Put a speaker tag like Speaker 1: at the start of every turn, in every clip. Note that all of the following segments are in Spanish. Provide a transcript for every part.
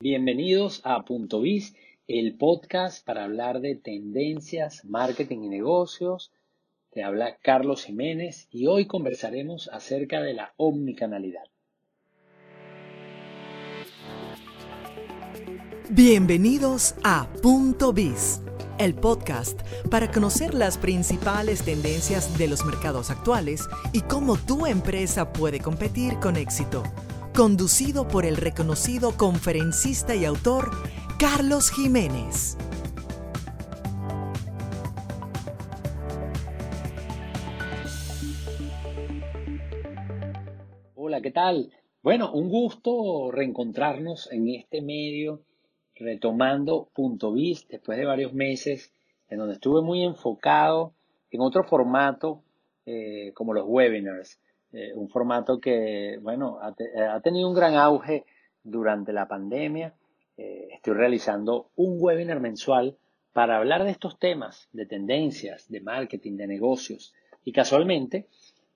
Speaker 1: Bienvenidos a Punto Biz, el podcast para hablar de tendencias, marketing y negocios. Te habla Carlos Jiménez y hoy conversaremos acerca de la omnicanalidad.
Speaker 2: Bienvenidos a Punto Biz, el podcast para conocer las principales tendencias de los mercados actuales y cómo tu empresa puede competir con éxito conducido por el reconocido conferencista y autor Carlos Jiménez.
Speaker 1: Hola, ¿qué tal? Bueno, un gusto reencontrarnos en este medio, retomando Punto Biz después de varios meses en donde estuve muy enfocado en otro formato eh, como los webinars. Eh, un formato que, bueno, eh, ha, tenido un gran auge durante la pandemia. Eh, estoy realizando un webinar mensual para hablar de estos temas, de tendencias, de marketing, de negocios. Y casualmente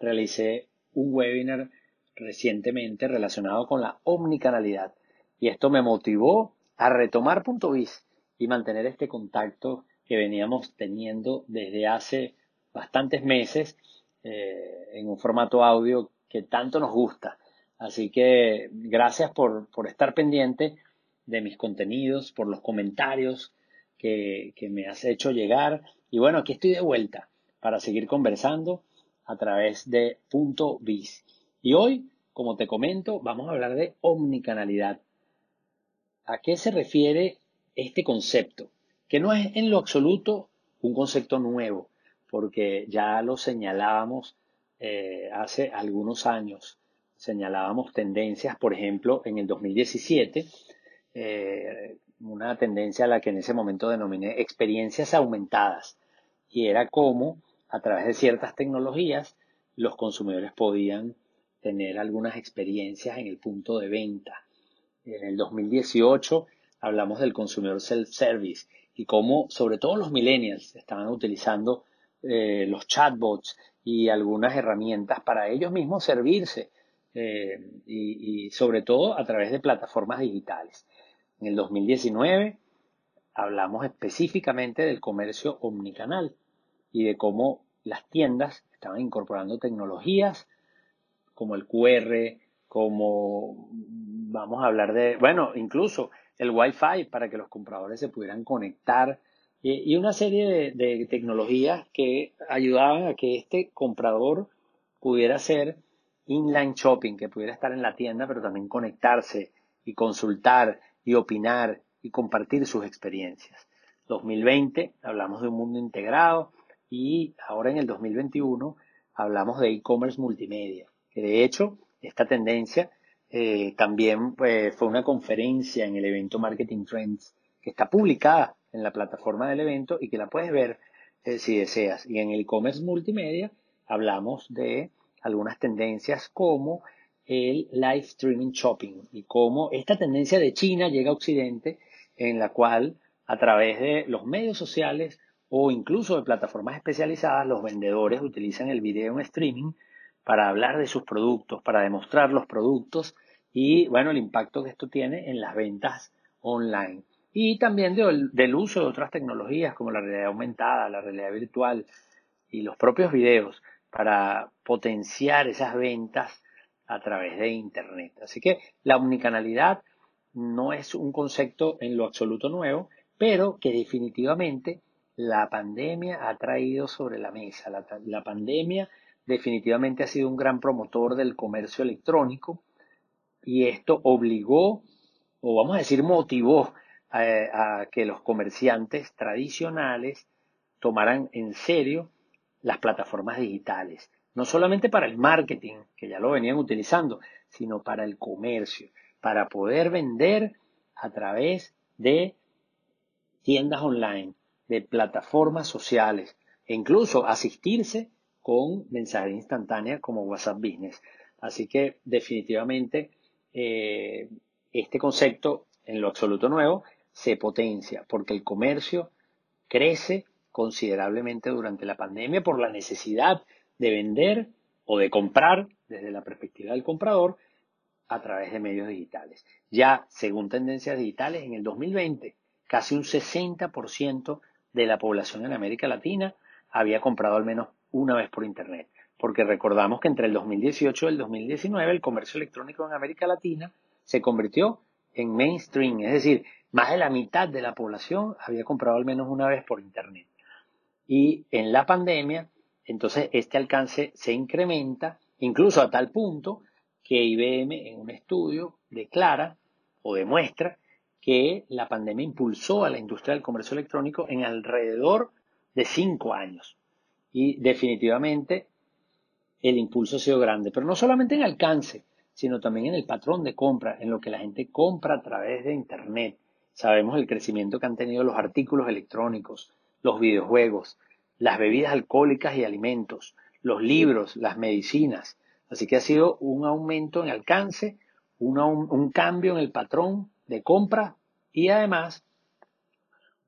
Speaker 1: realicé un webinar recientemente relacionado con la omnicanalidad. Y esto me motivó a retomar Punto Biz y mantener este contacto que veníamos teniendo desde hace bastantes meses eh, en un formato audio que tanto nos gusta. Así que gracias por, estar pendiente de mis contenidos, por los comentarios que, que me has hecho llegar. Y bueno, aquí estoy de vuelta para seguir conversando a través de Punto Biz. Y hoy, como te comento, vamos a hablar de omnicanalidad. ¿A qué se refiere este concepto? Que no es en lo absoluto un concepto nuevo, porque ya lo señalábamos eh, hace algunos años. Señalábamos tendencias, por ejemplo, en el 2017, eh, una tendencia a la que en ese momento denominé experiencias aumentadas, y era cómo a través de ciertas tecnologías los consumidores podían tener algunas experiencias en el punto de venta. En el 2018 hablamos del consumidor self-service y cómo sobre todo los millennials estaban utilizando eh, los chatbots y algunas herramientas para ellos mismos servirse eh, y, sobre todo a través de plataformas digitales. En el 2019 hablamos específicamente del comercio omnicanal y de cómo las tiendas estaban incorporando tecnologías como el QR, como vamos a hablar de, bueno, incluso el Wi-Fi para que los compradores se pudieran conectar y una serie de, tecnologías que ayudaban a que este comprador pudiera hacer inline shopping, que pudiera estar en la tienda, pero también conectarse y consultar y opinar y compartir sus experiencias. 2020 hablamos de un mundo integrado y ahora en el 2021 hablamos de e-commerce multimedia, que de hecho esta tendencia eh, también pues, fue una conferencia en el evento Marketing Trends que está publicada en la plataforma del evento y que la puedes ver eh, si deseas. Y en el e-commerce multimedia hablamos de algunas tendencias como el live streaming shopping y cómo esta tendencia de China llega a Occidente en la cual a través de los medios sociales o incluso de plataformas especializadas los vendedores utilizan el video en streaming para hablar de sus productos, para demostrar los productos y bueno, el impacto que esto tiene en las ventas online y también del uso de otras tecnologías como la realidad aumentada, la realidad virtual y los propios videos para potenciar esas ventas a través de Internet. Así que la omnicanalidad no es un concepto en lo absoluto nuevo, pero que definitivamente la pandemia ha traído sobre la mesa. La, la pandemia definitivamente ha sido un gran promotor del comercio electrónico y esto obligó, o vamos a decir motivó, a, que los comerciantes tradicionales tomaran en serio las plataformas digitales, no solamente para el marketing, que ya lo venían utilizando, sino para el comercio, para poder vender a través de tiendas online, de plataformas sociales e incluso asistirse con mensajería instantánea como WhatsApp Business. Así que definitivamente eh, este concepto en lo absoluto nuevo se potencia porque el comercio crece considerablemente durante la pandemia por la necesidad de vender o de comprar desde la perspectiva del comprador a través de medios digitales. Ya, según tendencias digitales, en el 2020, casi un 60% de la población en América Latina había comprado al menos una vez por Internet. Porque recordamos que entre el 2018 y el 2019 el comercio electrónico en América Latina se convirtió en mainstream, es decir, más de la mitad de la población había comprado al menos una vez por Internet. Y en la pandemia, entonces este alcance se incrementa incluso a tal punto que IBM en un estudio declara o demuestra que la pandemia impulsó a la industria del comercio electrónico en alrededor de cinco años. Y definitivamente el impulso ha sido grande, pero no solamente en alcance, sino también en el patrón de compra, en lo que la gente compra a través de Internet. Sabemos el crecimiento que han tenido los artículos electrónicos, los videojuegos, las bebidas alcohólicas y alimentos, los libros, las medicinas. Así que ha sido un aumento en alcance, un, cambio en el patrón de compra y además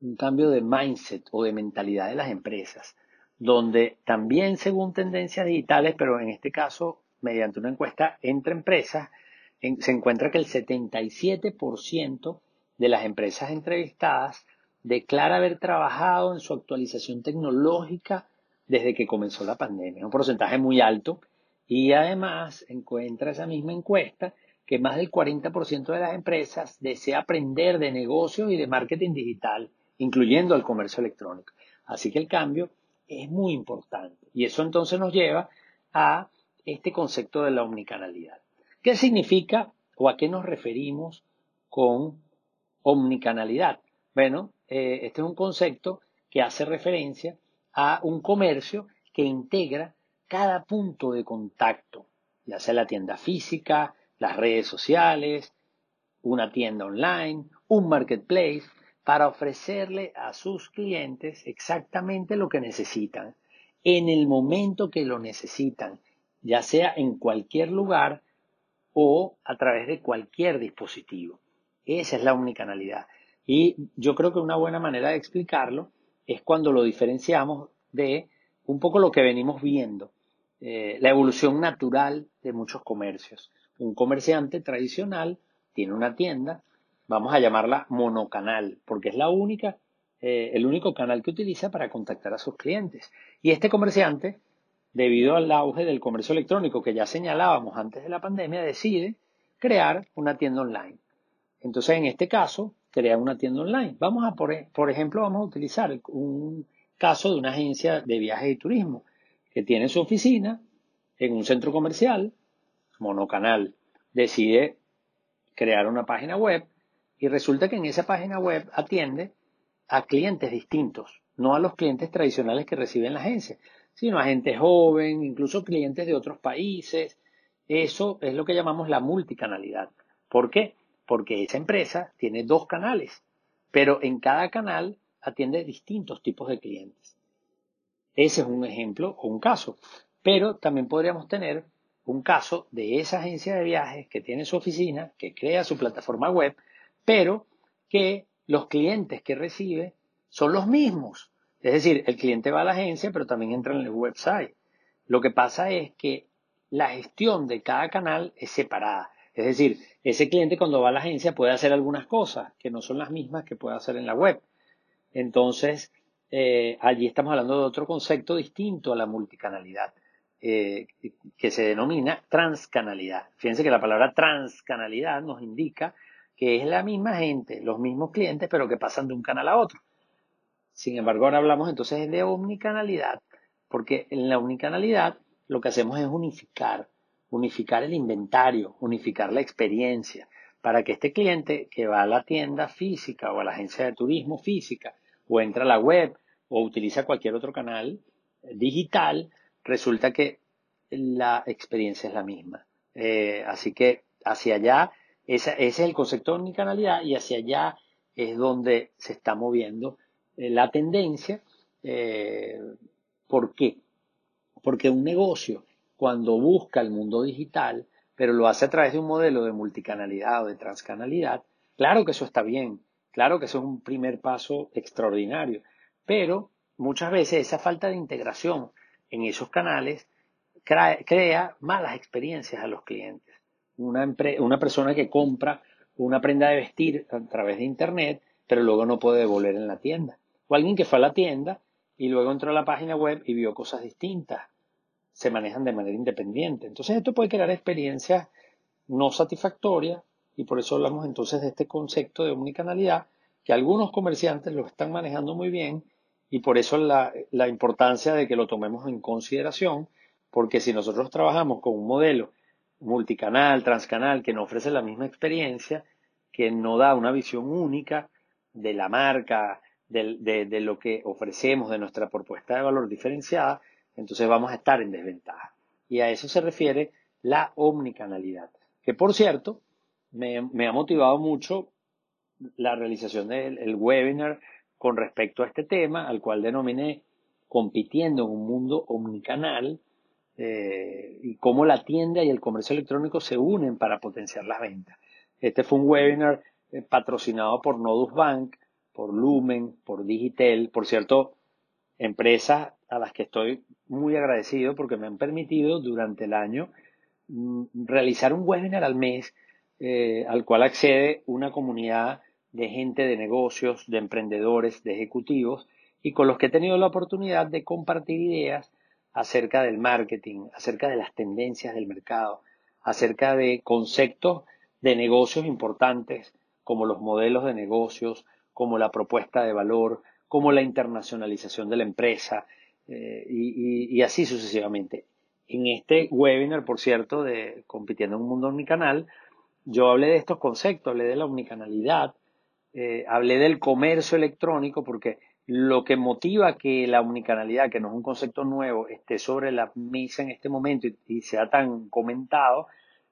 Speaker 1: un cambio de mindset o de mentalidad de las empresas, donde también según tendencias digitales, pero en este caso mediante una encuesta entre empresas, se encuentra que el 77% de las empresas entrevistadas declara haber trabajado en su actualización tecnológica desde que comenzó la pandemia, un porcentaje muy alto, y además encuentra esa misma encuesta que más del 40% de las empresas desea aprender de negocios y de marketing digital, incluyendo el comercio electrónico. Así que el cambio es muy importante. Y eso entonces nos lleva a este concepto de la omnicanalidad. ¿Qué significa o a qué nos referimos con omnicanalidad? Bueno, eh, este es un concepto que hace referencia a un comercio que integra cada punto de contacto, ya sea la tienda física, las redes sociales, una tienda online, un marketplace, para ofrecerle a sus clientes exactamente lo que necesitan, en el momento que lo necesitan, ya sea en cualquier lugar o a través de cualquier dispositivo. Esa es la omnicanalidad. Y yo creo que una buena manera de explicarlo es cuando lo diferenciamos de un poco lo que venimos viendo, eh, la evolución natural de muchos comercios. Un comerciante tradicional tiene una tienda, vamos a llamarla monocanal, porque es la única, eh, el único canal que utiliza para contactar a sus clientes. Y este comerciante, debido al auge del comercio electrónico que ya señalábamos antes de la pandemia, decide crear una tienda online. Entonces, en este caso, crea una tienda online. Vamos a, por, por ejemplo, vamos a utilizar un caso de una agencia de viajes y turismo que tiene su oficina en un centro comercial, monocanal. Decide crear una página web y resulta que en esa página web atiende a clientes distintos, no a los clientes tradicionales que reciben la agencia, sino a gente joven, incluso clientes de otros países. Eso es lo que llamamos la multicanalidad. ¿Por qué? porque esa empresa tiene dos canales, pero en cada canal atiende distintos tipos de clientes. Ese es un ejemplo o un caso, pero también podríamos tener un caso de esa agencia de viajes que tiene su oficina, que crea su plataforma web, pero que los clientes que recibe son los mismos. Es decir, el cliente va a la agencia, pero también entra en el website. Lo que pasa es que la gestión de cada canal es separada. Es decir, ese cliente cuando va a la agencia puede hacer algunas cosas que no son las mismas que puede hacer en la web. Entonces, eh, allí estamos hablando de otro concepto distinto a la multicanalidad, eh, que se denomina transcanalidad. Fíjense que la palabra transcanalidad nos indica que es la misma gente, los mismos clientes, pero que pasan de un canal a otro. Sin embargo, ahora hablamos entonces de omnicanalidad, porque en la omnicanalidad lo que hacemos es unificar unificar el inventario, unificar la experiencia, para que este cliente que va a la tienda física o a la agencia de turismo física o entra a la web o utiliza cualquier otro canal eh, digital, resulta que la experiencia es la misma. Eh, así que hacia allá, ese es el concepto de omnicanalidad y hacia allá es donde se está moviendo la tendencia. ¿Por qué? Porque un negocio cuando busca el mundo digital, pero lo hace a través de un modelo de multicanalidad o de transcanalidad, claro que eso está bien, claro que eso es un primer paso extraordinario, pero muchas veces esa falta de integración en esos canales crea, malas experiencias a los clientes. una, una persona que compra una prenda de vestir a través de Internet, pero luego no puede devolver en la tienda. O alguien que fue a la tienda y luego entró a la página web y vio cosas distintas. Se manejan de manera independiente. Entonces esto puede crear experiencias no satisfactorias y por eso hablamos entonces de este concepto de omnicanalidad que algunos comerciantes lo están manejando muy bien y por eso la, la importancia de que lo tomemos en consideración porque si nosotros trabajamos con un modelo multicanal, transcanal, que no ofrece la misma experiencia, que no da una visión única de la marca, de, lo que ofrecemos, de nuestra propuesta de valor diferenciada, entonces vamos a estar en desventaja. Y a eso se refiere la omnicanalidad. Que por cierto, me, ha motivado mucho la realización del webinar con respecto a este tema, al cual denominé compitiendo en un mundo omnicanal, eh, y cómo la tienda y el comercio electrónico se unen para potenciar las ventas. Este fue un webinar eh, patrocinado por Nodus Bank, por Lumen, por Digitel, por cierto, empresas a las que estoy muy agradecido porque me han permitido durante el año mm, realizar un webinar al mes eh, al cual accede una comunidad de gente de negocios, de emprendedores, de ejecutivos y con los que he tenido la oportunidad de compartir ideas acerca del marketing, acerca de las tendencias del mercado, acerca de conceptos de negocios importantes como los modelos de negocios, como la propuesta de valor, como la internacionalización de la empresa eh, y, así sucesivamente. En este webinar, por cierto, de Compitiendo en un Mundo Omnicanal, yo hablé de estos conceptos, hablé de la omnicanalidad, eh, hablé del comercio electrónico, porque lo que motiva que la omnicanalidad, que no es un concepto nuevo, esté sobre la mesa en este momento y, sea tan comentado,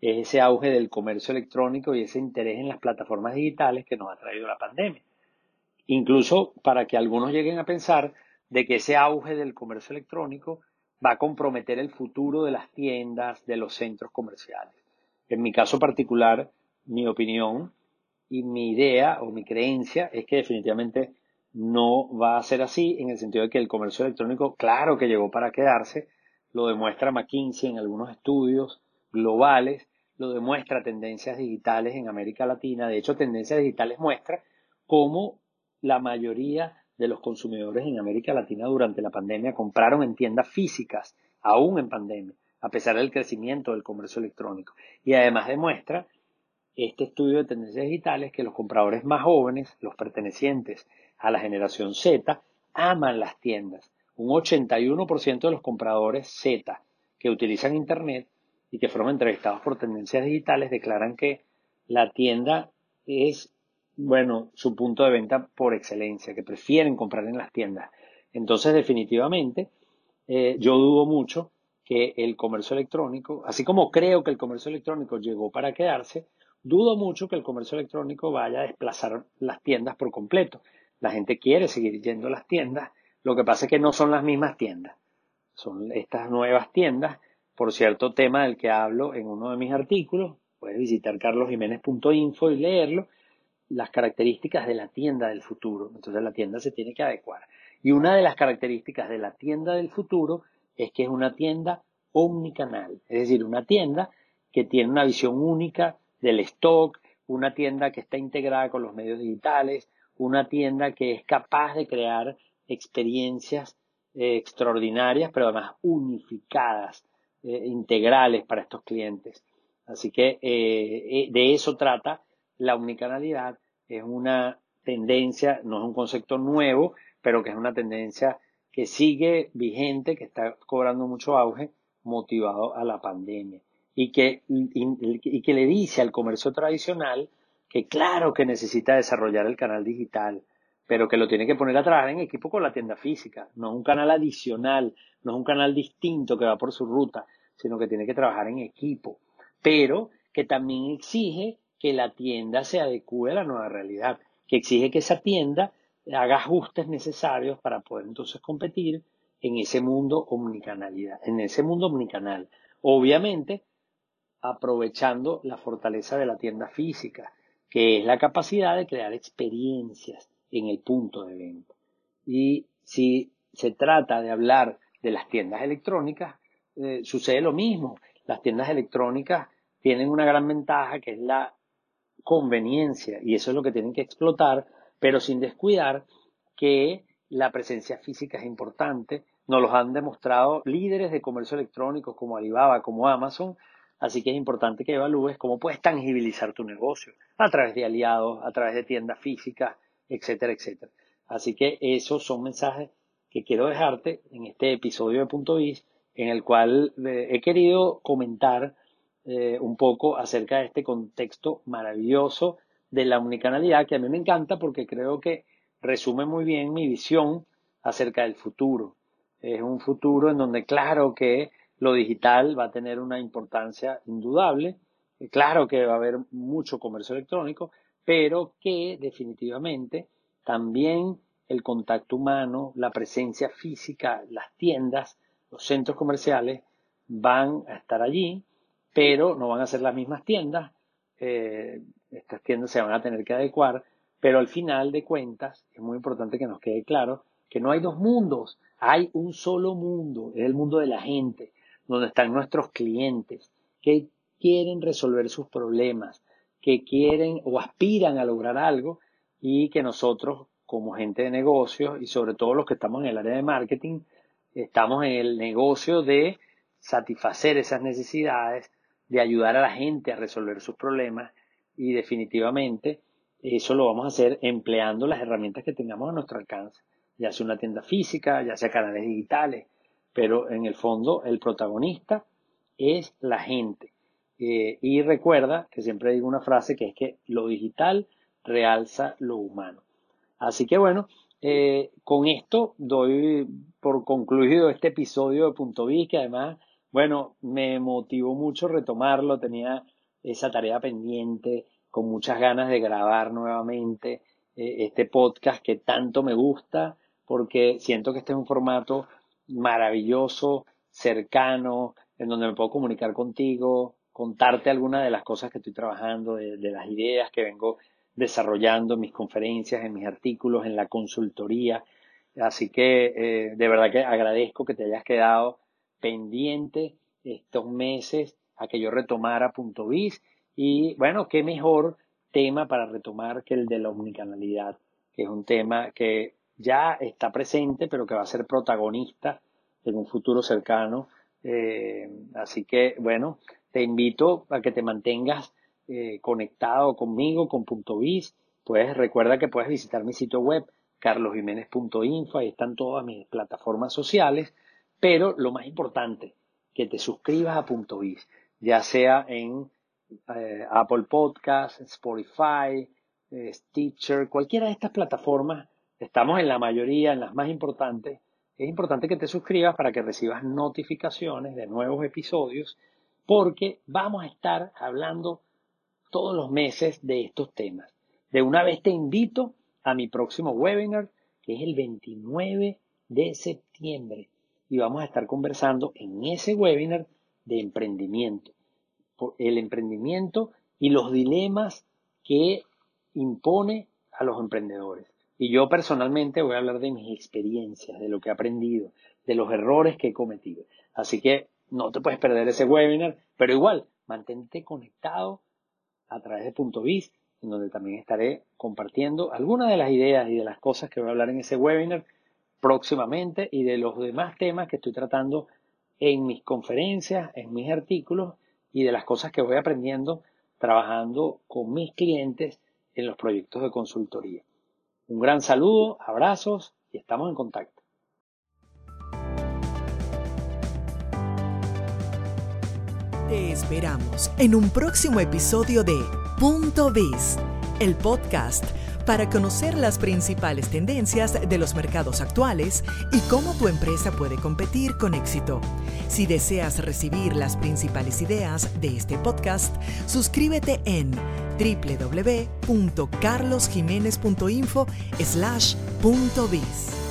Speaker 1: es ese auge del comercio electrónico y ese interés en las plataformas digitales que nos ha traído la pandemia. Incluso para que algunos lleguen a pensar de que ese auge del comercio electrónico va a comprometer el futuro de las tiendas, de los centros comerciales. En mi caso particular, mi opinión y mi idea o mi creencia es que definitivamente no va a ser así en el sentido de que el comercio electrónico, claro que llegó para quedarse, lo demuestra McKinsey en algunos estudios globales, lo demuestra tendencias digitales en América Latina, de hecho tendencias digitales muestra cómo la mayoría de los consumidores en América Latina durante la pandemia compraron en tiendas físicas, aún en pandemia, a pesar del crecimiento del comercio electrónico. Y además demuestra este estudio de tendencias digitales que los compradores más jóvenes, los pertenecientes a la generación Z, aman las tiendas. Un 81% de los compradores Z que utilizan Internet y que fueron entrevistados por tendencias digitales declaran que la tienda es, bueno, su punto de venta por excelencia, que prefieren comprar en las tiendas. Entonces, definitivamente, eh, yo dudo mucho que el comercio electrónico, así como creo que el comercio electrónico llegó para quedarse, dudo mucho que el comercio electrónico vaya a desplazar las tiendas por completo. La gente quiere seguir yendo a las tiendas, lo que pasa es que no son las mismas tiendas, son estas nuevas tiendas, por cierto tema del que hablo en uno de mis artículos, puedes visitar carlosjiménez.info y leerlo, las características de la tienda del futuro. Entonces la tienda se tiene que adecuar. Y una de las características de la tienda del futuro es que es una tienda omnicanal, es decir, una tienda que tiene una visión única del stock, una tienda que está integrada con los medios digitales, una tienda que es capaz de crear experiencias eh, extraordinarias, pero además unificadas, eh, integrales para estos clientes. Así que eh, de eso trata la omnicanalidad. Es una tendencia, no es un concepto nuevo, pero que es una tendencia que sigue vigente, que está cobrando mucho auge, motivado a la pandemia. Y que, y que le dice al comercio tradicional que claro que necesita desarrollar el canal digital, pero que lo tiene que poner a trabajar en equipo con la tienda física, no un canal adicional, no es un canal distinto que va por su ruta, sino que tiene que trabajar en equipo, pero que también exige que la tienda se adecue a la nueva realidad, que exige que esa tienda haga ajustes necesarios para poder entonces competir en ese mundo omnicanalidad, en ese mundo omnicanal. Obviamente, aprovechando la fortaleza de la tienda física, que es la capacidad de crear experiencias en el punto de venta. Y si se trata de hablar de las tiendas electrónicas, eh, sucede lo mismo. Las tiendas electrónicas tienen una gran ventaja que es la conveniencia y eso es lo que tienen que explotar, pero sin descuidar que la presencia física es importante. Nos los han demostrado líderes de comercio electrónico como Alibaba, como Amazon, así que es importante que evalúes cómo puedes tangibilizar tu negocio a través de aliados, a través de tiendas físicas, etcétera, etcétera. Así que esos son mensajes que quiero dejarte en este episodio de Punto Biz, en el cual eh, he querido comentar eh, un poco acerca de este contexto maravilloso de la unicanalidad que a mí me encanta porque creo que resume muy bien mi visión acerca del futuro. Es un futuro en donde claro que lo digital va a tener una importancia indudable, claro que va a haber mucho comercio electrónico, pero que definitivamente también el contacto humano, la presencia física, las tiendas, los centros comerciales van a estar allí, pero no van a ser las mismas tiendas. Eh, estas tiendas se van a tener que adecuar, pero al final de cuentas es muy importante que nos quede claro que no hay dos mundos, hay un solo mundo, es el mundo de la gente, donde están nuestros clientes, que quieren resolver sus problemas, que quieren o aspiran a lograr algo y que nosotros como gente de negocios y sobre todo los que estamos en el área de marketing, estamos en el negocio de satisfacer esas necesidades, de ayudar a la gente a resolver sus problemas y definitivamente eso lo vamos a hacer empleando las herramientas que tengamos a nuestro alcance, ya sea una tienda física, ya sea canales digitales, pero en el fondo el protagonista es la gente. Eh, y recuerda que siempre digo una frase que es que lo digital realza lo humano. Así que bueno, eh, con esto doy por concluido este episodio de Punto B, que además, bueno, me motivó mucho retomarlo, tenía esa tarea pendiente, con muchas ganas de grabar nuevamente eh, este podcast que tanto me gusta, porque siento que este es un formato maravilloso, cercano, en donde me puedo comunicar contigo, contarte algunas de las cosas que estoy trabajando, de las ideas que vengo desarrollando en mis conferencias, en mis artículos, en la consultoría. Así que eh, de verdad que agradezco que te hayas quedado pendiente estos meses a que yo retomara Punto Biz. Y bueno, qué mejor tema para retomar que el de la omnicanalidad, que es un tema que ya está presente, pero que va a ser protagonista en un futuro cercano. Eh, así que bueno, te invito a que te mantengas eh, conectado conmigo, con Punto Biz, pues recuerda que puedes visitar mi sitio web carlosjiménez.info, ahí están todas mis plataformas sociales, pero lo más importante, que te suscribas a Punto Biz, ya sea en eh, Apple Podcast, Spotify, eh, Stitcher, cualquiera de estas plataformas, estamos en la mayoría, en las más importantes, es importante que te suscribas para que recibas notificaciones de nuevos episodios, porque vamos a estar hablando todos los meses de estos temas. De una vez te invito a mi próximo webinar, que es el 29 de septiembre. Y vamos a estar conversando en ese webinar de emprendimiento. El emprendimiento y los dilemas que impone a los emprendedores. Y yo personalmente voy a hablar de mis experiencias, de lo que he aprendido, de los errores que he cometido. Así que no te puedes perder ese webinar, pero igual, mantente conectado a través de Punto Biz, en donde también estaré compartiendo algunas de las ideas y de las cosas que voy a hablar en ese webinar próximamente y de los demás temas que estoy tratando en mis conferencias, en mis artículos y de las cosas que voy aprendiendo trabajando con mis clientes en los proyectos de consultoría. Un gran saludo, abrazos y estamos en contacto.
Speaker 2: Te esperamos en un próximo episodio de Punto Biz, el podcast para conocer las principales tendencias de los mercados actuales y cómo tu empresa puede competir con éxito. Si deseas recibir las principales ideas de este podcast, suscríbete en www.carlosjiménez.info/biz.